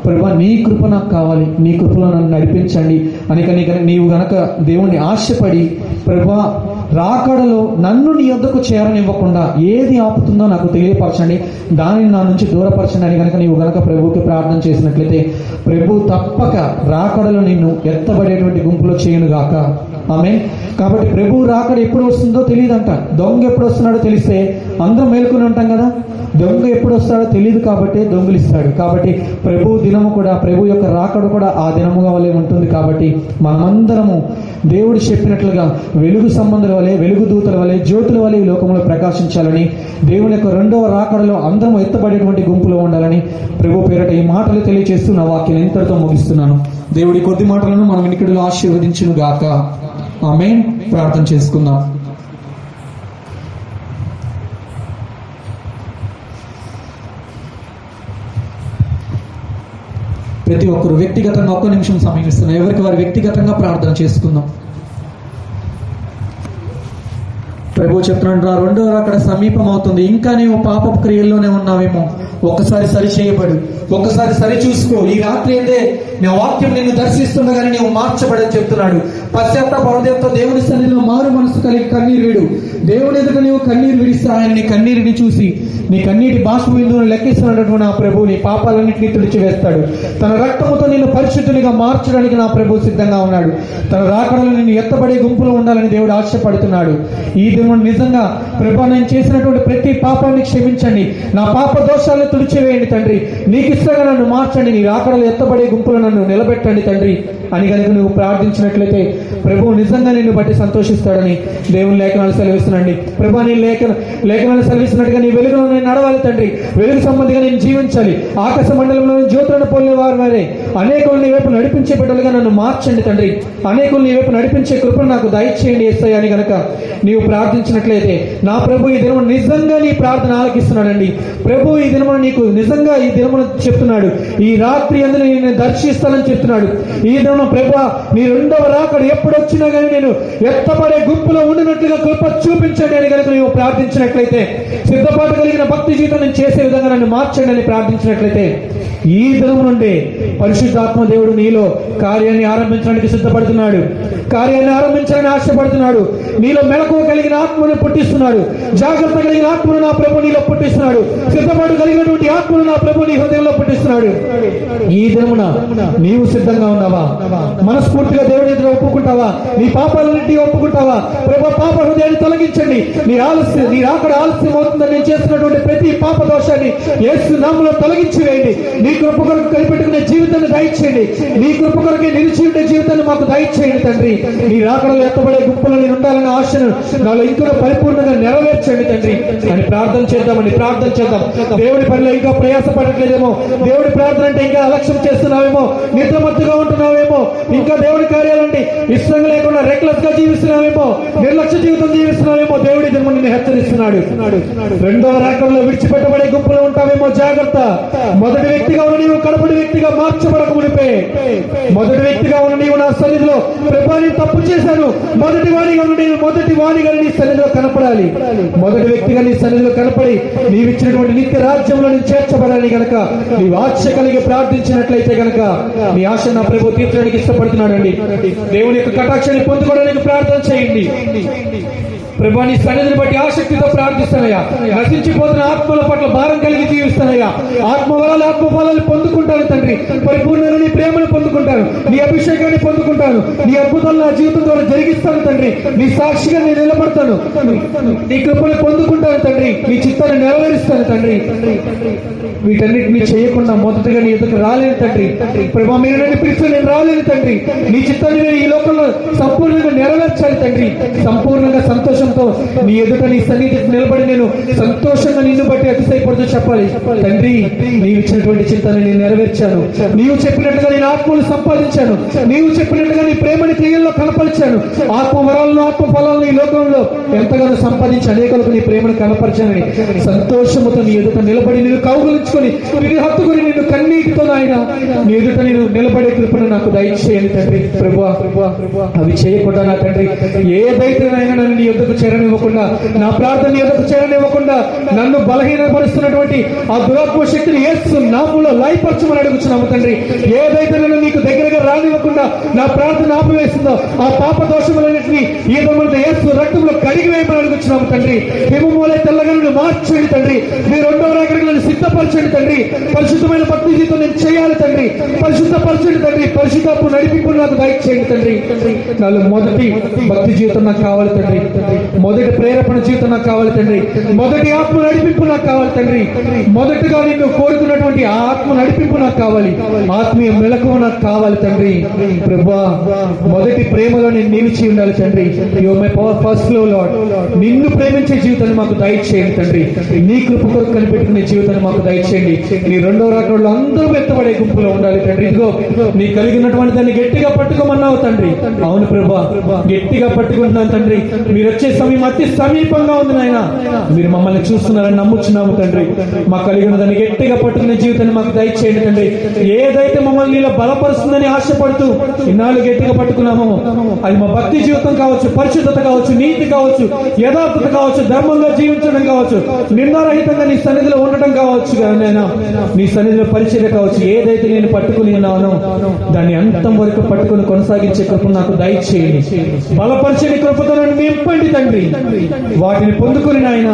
ప్రభు నీ కృప నాకు కావాలి. నీ కృపలో నన్ను నడిపించండి. అని కనుక నీవు గనక దేవుణ్ణి ఆశపడి ప్రభా రాకడలో నన్ను నీ యొద్దకు చేరనివ్వకుండా ఏది ఆపుతుందో నాకు తెలియపరచండి. దానిని నా నుంచి దూరపరచండి అని కనుక నీవు గనక ప్రభువుకి ప్రార్థన చేసినట్లయితే ప్రభు తప్పక రాకడలో నిన్ను ఎత్తబడేటువంటి గుంపులో చేయను గాక. ఆమె కాబట్టి ప్రభు రాకడ ఎప్పుడు వస్తుందో తెలియదంట. దొంగ ఎప్పుడు వస్తున్నాడో తెలిస్తే అందరం మేలుకుని ఉంటాం కదా. దొంగ ఎప్పుడు వస్తాడో తెలియదు కాబట్టి దొంగిలిస్తాడు. కాబట్టి ప్రభు దినము కూడా ప్రభు యొక్క రాకడ కూడా ఆ దినముగా వలె ఉంటుంది కాబట్టి మనమందరము దేవుడు చెప్పినట్లుగా వెలుగు సంబంధుల వలె వెలుగు దూతల వలె జ్యోతుల వలె ఈ లోకంలో ప్రకాశించాలని దేవుని యొక్క రెండవ రాకడలో అందరం ఎత్తబడేటువంటి గుంపులో ఉండాలని ప్రభు పేరట ఈ మాటలు తెలియజేస్తూ నా వాక్యం ఇంతటితో ముగిస్తున్నాను. దేవుడి కొద్ది మాటలను మనం వినికిడిలో ఆశీర్వదించును గాక ఆమె ప్రార్థన చేసుకుందాం. ప్రతి ఒక్కరు వ్యక్తిగతంగా ఒక్క నిమిషం సమయం ఇస్తున్నాం. ఎవరికి వారు వ్యక్తిగతంగా ప్రార్థన చేసుకుందాం. ప్రభు చెప్తున్నాడు రా రెండో అక్కడ సమీపం అవుతుంది ఇంకా నీవు పాప క్రియల్లోనే ఉన్నావేమో. ఒక్కసారి సరి చేయబడు. ఒక్కసారి సరి చూసుకో. ఈ రాత్రి అయితే నా వాక్యం నిన్ను దర్శిస్తుండగానే నీవు మార్చబడని చెప్తున్నాడు. పశ్చాత్తాప హృదయంతో దేవుని సన్నిధిలో మారు మనసు కలిగి కన్నీరు విడు. దేవుని ఎదుట నీవు కన్నీరు విడిస్తే ఆయన నీ కన్నీరుని చూసి నీ కన్నీటి బాష్ప బిందువును లెక్కిస్తున్నటువంటి నా ప్రభు నీ పాపాలన్నింటినీ తుడిచివేస్తాడు. తన రక్తముతో నిన్ను పరిశుద్ధునిగా మార్చడానికి నా ప్రభు సిద్ధంగా ఉన్నాడు. తన రాకడలో నిన్ను ఎత్తబడే గుంపులో ఉండాలని దేవుడు ఆశపడుతున్నాడు. ఈ దేవుడు నిజంగా ప్రభు నేను చేసినటువంటి ప్రతి పాపాన్ని క్షమించండి. నా పాప దోషాలను తుడిచివేయండి తండ్రి. నీకు ఇష్టంగా నన్ను మార్చండి. నీ రాకడలు ఎత్తబడే గుంపులో నన్ను నిలబెట్టండి తండ్రి అని కనుక నువ్వు ప్రార్థించినట్లయితే ప్రభువు నిజంగా నిన్ను బట్టి సంతోషిస్తాడని దేవుని లేఖనాలు సెలవిస్తున్నాండి ప్రభా నీ లేఖన లేఖనాలు సెలవిస్తున్నట్టుగా నీ వెలుగులో నేను నడవాలి తండ్రి. వెలుగు సంబంధిగా నేను జీవించాలి. ఆకాశ మండలంలో జ్యోతులను పోలిన వారు వారే. అనేకులు నీ వైపు నడిపించే బిడ్డలుగా నన్ను మార్చండి తండ్రి. అనేకులు నీ వైపు నడిపించే కృపను నాకు దయచేయండి ఎస్తాయి అని గనక నీవు ప్రార్థించినట్లయితే నా ప్రభు ఈ దినము నిజంగా నీ ప్రార్థన ఆలకిస్తున్నాడండి. ప్రభు ఈ దినమును నీకు నిజంగా ఈ దినమును చెప్తున్నాడు. ఈ రాత్రి అందులో నేను దర్శిస్తానని చెప్తున్నాడు. ఈ దినం ప్రభు నీ రెండవ రాకడు ఎప్పుడు వచ్చినా కానీ నేను ఎత్తపడే గుంపులో ఉండినట్లుగా కృప చూపించండి అని కనుక నువ్వు ప్రార్థించినట్లయితే సిద్ధపాటు కలిగిన భక్తి జీవితం నేను చేసే విధంగా నన్ను మార్చండి అని ప్రార్థించినట్లయితే ఈ దినం నుండి పరిశుద్ధాత్మ దేవుడు నీలో కార్యాన్ని ఆరంభించడానికి సిద్ధపడుతున్నాడు. కార్యాన్ని ఆరంభించాలని ఆశపడుతున్నాడు. నీలో మెలకువ కలిగిన ఆత్మను పుట్టిస్తున్నాడు. జాగ్రత్త కలిగిన ఆత్మను నా ప్రభు నీలో పుట్టిస్తున్నాడు. సిద్ధపాటు కలిగినటువంటి ఆత్మను నా ప్రభు నీ హృదయంలో పుట్టిస్తున్నాడు. ఈ దినమున నీవు సిద్ధంగా ఉన్నావా? మనస్ఫూర్తిగా దేవుడి ఎదురు ఒప్పుకుంటావా? నీ పాపాలన్నింటి ఒప్పుకుంటావా? ప్రభు పాప హృదయాన్ని తొలగించండి. నీ ఆలస్యం నీ రాకడ ఆలస్యం అవుతుందని నేను చేస్తున్నటువంటి ప్రతి పాప దోషాన్ని ఏసు నామలో తొలగించి వేయండి. నీ కృప కొరకు కనిపెట్టుకునే జీవితాన్ని దయచేయండి. నీ కృప కొరకే నిలిచి ఉండే జీవితాన్ని మాకు దయచేయండి తండ్రి. నీ రాకడలో ఎత్తబడే గుంపులో నేను ఆశను నాలో ఇంకా పరిపూర్ణంగా నెరవేర్చండి తండ్రి. అని ప్రార్థన చేద్దామని ప్రార్థన చేద్దాం. దేవుడి పనిలో ఇంకా ప్రయాసపడట్లేదేమో. దేవుడి ప్రార్థన అంటే ఇంకా అలక్ష్యం చేస్తున్నావేమో నిద్రమత్తుగా ఉంటున్నావేమో. ఇంకా దేవుడి కార్యాలంటే ఇష్టం లేకుండా రెక్లెస్గా జీవిస్తున్నావేమో నిర్లక్ష్య జీవితం జీవిస్తున్నావేమో. దేవుడి దినము నిన్ను హెచ్చరిస్తున్నాడు. రెండవ రకంలో విడిచిపెట్టబడే గుంపులో ఉంటావేమో జాగ్రత్త. మొదటి వ్యక్తిగా ఉన్న నీవు కడపడి వ్యక్తిగా మార్చబడక మునిపే. మొదటి వ్యక్తిగా ఉన్న నీవు నా సన్నిధిలో ప్రభాని తప్పు చేశాను. మొదటి వాడిగా ఉన్న నీవు మొదటి వాణిగా నీ సన్నిధిలో కనపడాలి. మొదటి వ్యక్తిగా నీ సన్నిధిలో కనపడి నీవిచ్చినటువంటి నిత్య రాజ్యంలో నేను చేర్చబడాలి గనక. నీ ఆశ కలిగి ప్రార్థించినట్లయితే గనక నీ ఆశ నా ప్రభు తీర్చడానికి ఇష్టపడుతున్నాడండి. దేవుని యొక్క కటాక్షాన్ని పొందుకోవడానికి ప్రార్థన చేయండి. ప్రభా నీ సన్నిధిని బట్టి ఆసక్తితో ప్రార్థిస్తానయ్యా నశించిపోతున్న ఆత్మల పట్ల భారం కలిగి జీవిస్తానయ్యా ఆత్మ వరాలు ఆత్మ ఫలాలు పొందుకుంటాను తండ్రి. పరిపూర్ణంగా నీ ప్రేమను పొందుకుంటాను. నీ అభిషేకాన్ని పొందుకుంటాను. నీ అద్భుతాలు నా జీవితం ద్వారా జరిగిస్తాను తండ్రి. నీ సాక్షిగా నేను నిలబడతాను. నీ కృపను పొందుకుంటాను తండ్రి. నీ చిత్తాన్ని నెరవేరుస్తాను తండ్రి. వీటన్నిటిని చేయకుండా మొదటగా నీ ఎదురు రాలేను తండ్రి. ప్రభా మీరు నన్ను పిలిస్తే నేను రాలేను తండ్రి. నీ చిత్తాన్ని నేను ఈ లోకంలో సంపూర్ణంగా నెరవేర్చాలి తండ్రి. సంపూర్ణంగా సంతోషం సంతోషంతో నీ ఎదుట నీ సన్నిధికి నిలబడి నేను సంతోషంగా నిన్ను బట్టి అతిశయపడుతూ చెప్పాలి. తండ్రి నీవు ఇచ్చినటువంటి చింతని నేను నెరవేర్చాను. నీవు చెప్పినట్టుగా నేను ఆత్మలు సంపాదించాను. నీవు చెప్పినట్టుగా నీ ప్రేమని క్రియల్లో కనపరిచాను. ఆత్మ వరాలను ఆత్మ ఫలాలను ఈ లోకంలో ఎంతగానో సంపాదించి అనేకలకు నీ ప్రేమను కనపరిచానని సంతోషముతో నీ ఎదుట నిలబడి నేను కౌగులించుకొని నేను హత్తుకొని నేను కన్నీటితో నాయన నీ ఎదుట నేను నిలబడే కృపను నాకు దయచేయండి తండ్రి ప్రభు అవి చేయకుండా నా తండ్రి ఏదైతే నాయన నన్ను నీ ఎదుట చేరనివ్వకుండా నా ప్రార్థన నీ ఎదుకు చేరనివ్వకుండా నన్ను బలహీనపరుస్తున్నటువంటి ఆ దురాత్మ శక్తిని ఏసు నాములో లయపరచమని అడుగుతున్నాము తండ్రి. ఏదైతే నన్ను నీకు దగ్గరగా రానివ్వకుండా నా ప్రార్థన ఆపివేస్తుందో ఆ పాప దోషములన్నింటినీ ఈ దొంగలతో ఏసు రక్తంలో కడిగి వేయమని అడుగుతున్నాము తండ్రి. హిమమూలే తెల్లగా మార్చండి తండ్రి. మీ రెండవ రాకడికి నన్ను సిద్ధపరచండి తండ్రి. పరిశుద్ధమైన భక్తి జీవితం నేను చేయాలి తండ్రి. పరిశుద్ధపరచండి తండ్రి. పరిశుద్ధపు నడిపి నాకు దయచేయండి తండ్రి. నాలో మొదటి భక్తి జీవితం నాకు కావాలి తండ్రి. మొదటి ప్రేరేపణ జీవితం నాకు కావాలి తండ్రి. మొదటి ఆత్మ నడిపింపు నాకు కావాలి తండ్రి. మొదటగా నేను కోరుకున్నటువంటి ఆ ఆత్మ నడిపింపు నాకు కావాలి. ఆత్మీయ మెలకువ నాకు కావాలి తండ్రి. ప్రభా మొదటి ప్రేమలో నేను నిలిచి ఉండాలి తండ్రి. యో మై పవర్ ఫస్ట్లో లాడ్ నిన్ను ప్రేమించే జీవితాన్ని మాకు దయచేయండి తండ్రి. నీ కృప కొరకు కనిపెట్టుకునే జీవితాన్ని మాకు దయచేయండి. నీ రెండో రాకడలో అందరూ ఎత్తబడే గుంపులో ఉండాలి తండ్రి. ఇదిగో నీ కలిగినటువంటి దాన్ని గట్టిగా పట్టుకోమన్నావు తండ్రి. అవును ప్రభా గట్టిగా పట్టుకుంటున్నాను తండ్రి. మీరు వచ్చే సమయం అతి సమీపంగా ఉంది నాయన. మీరు మమ్మల్ని చూస్తున్నారని నమ్ముచున్నాము తండ్రి. మాకు కలిగిన దాన్ని గట్టిగా పట్టుకునే జీవితాన్ని మాకు దయచేయండి తండ్రి. ఏదైతే మమ్మల్ని నీలో బలపరుస్తుందని ఆశపడుతూ ఇన్నాళ్ళు గట్టిగా పట్టుకున్నామో అది మా భక్తి జీవితం కావచ్చు పరిశుద్ధత కావచ్చు నీతి కావచ్చు యథార్థత కావచ్చు ధర్మంగా జీవించడం కావచ్చు నిందారహితంగా నీ సన్నిధిలో ఉండటం కావచ్చు నాయన. నీ సన్నిధిలో పరిచయం కావచ్చు. ఏదైతే నేను పట్టుకుని ఉన్నానో దాన్ని అంతం వరకు పట్టుకుని కొనసాగించే కృప నాకు దయచేయండి. బలపరిచని కృపతో నన్ను నింపండి తండ్రి. వాటిని పొందుకుని నాయన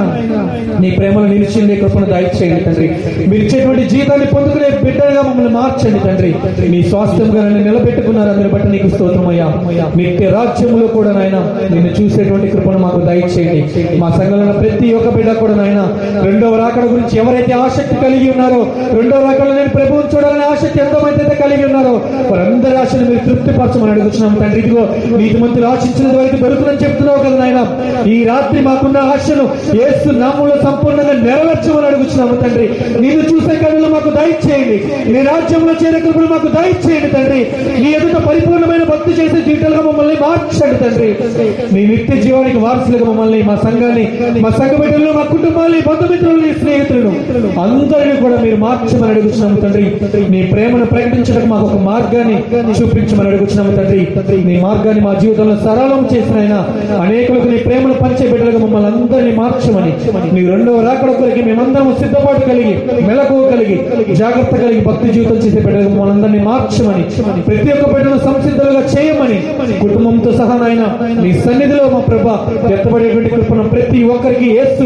నీ ప్రేమను నిలిచింది కృపను దయచేయండి తండ్రి. మీరు ఇచ్చేటువంటి జీతాన్ని పొందుకునే బిడ్డగా మమ్మల్ని మార్చండి తండ్రి. మీ స్వాస్థ్యంగా నన్ను నిలబెట్టుకున్నారు? అందుని బట్టి నీకు స్తోత్రమయ్యా నిత్య రాజ్యములో కూడా నాయన నిన్ను చూసేటువంటి కృపను మాకు దయచేయండి. మా సంఘంలో ప్రతి ఒక్క బిడ్డ కూడా నాయన రెండవ రాకడ గురించి ఎవరైతే ఆసక్తి కలిగి ఉన్నారో రెండవ రాకడలో నేను ప్రభువుని చూడాలనే ఆసక్తి ఎంతమంది కలిగి ఉన్నారో వారందరి ఆశను మీరు తృప్తిపరచమని అడుగుతున్నాం తండ్రి. ఇదిగో నీతి మంత్రులు ఆశించిన వరకు పెరుగుతుందని చెప్తున్నావు కదా నాయన. ఈ రాత్రి మాకున్న ఆశను ఏసు నామంలో సంపూర్ణంగా నెరవేర్చమని అడుగుతున్నాము తండ్రి. నిన్ను చూసే కనులు మాకు దయచేయండి. నీ రాజ్యంలో చేరే కృపలు మాకు దయచేయండి తండ్రి. నీ ఎదుట పరిపూర్ణమైన భక్తి చేసే జీవితాలుగా మమ్మల్ని మార్చండి తండ్రి. నీ నిత్య జీవానికి వారసులుగా మమ్మల్ని మా సంఘాన్ని మా సంఘ బిడ్డలను మా కుటుంబాన్ని బంధుమిత్రులని స్నేహితులను అందరినీ కూడా మీరు మార్చమని అడుగుతున్నాము తండ్రి. నీ ప్రేమను ప్రకటించడానికి మాకు ఒక మార్గాన్ని చూపించమని అడుగుతున్నాము తండ్రి. నీ మార్గాన్ని మా జీవితంలో సరళం చేసిన అనేకులకు నీ ప్రేమను పంచే బిడ్డలుగా మమ్మల్ని అందరినీ మార్చమని. నీ రెండవ రాకడ కొరికి మేమందరం సిద్ధపాటు కలిగి మెలకు కలిగి జాగ్రత్త కలిగి భక్తి జీవితం చేసే బిడ్డలుగా మమ్మల్ని అందరినీ మార్చమని ప్రతి ఒక్క బిడ్డను సంసిద్ధులుగా చేయమని కుటుంబంతో సహా నాయన నీ సన్నిధిలో మా ప్రభ ఎత్తబడేటువంటి కృపణ ప్రతి ఒక్కరికి ఏస్తూ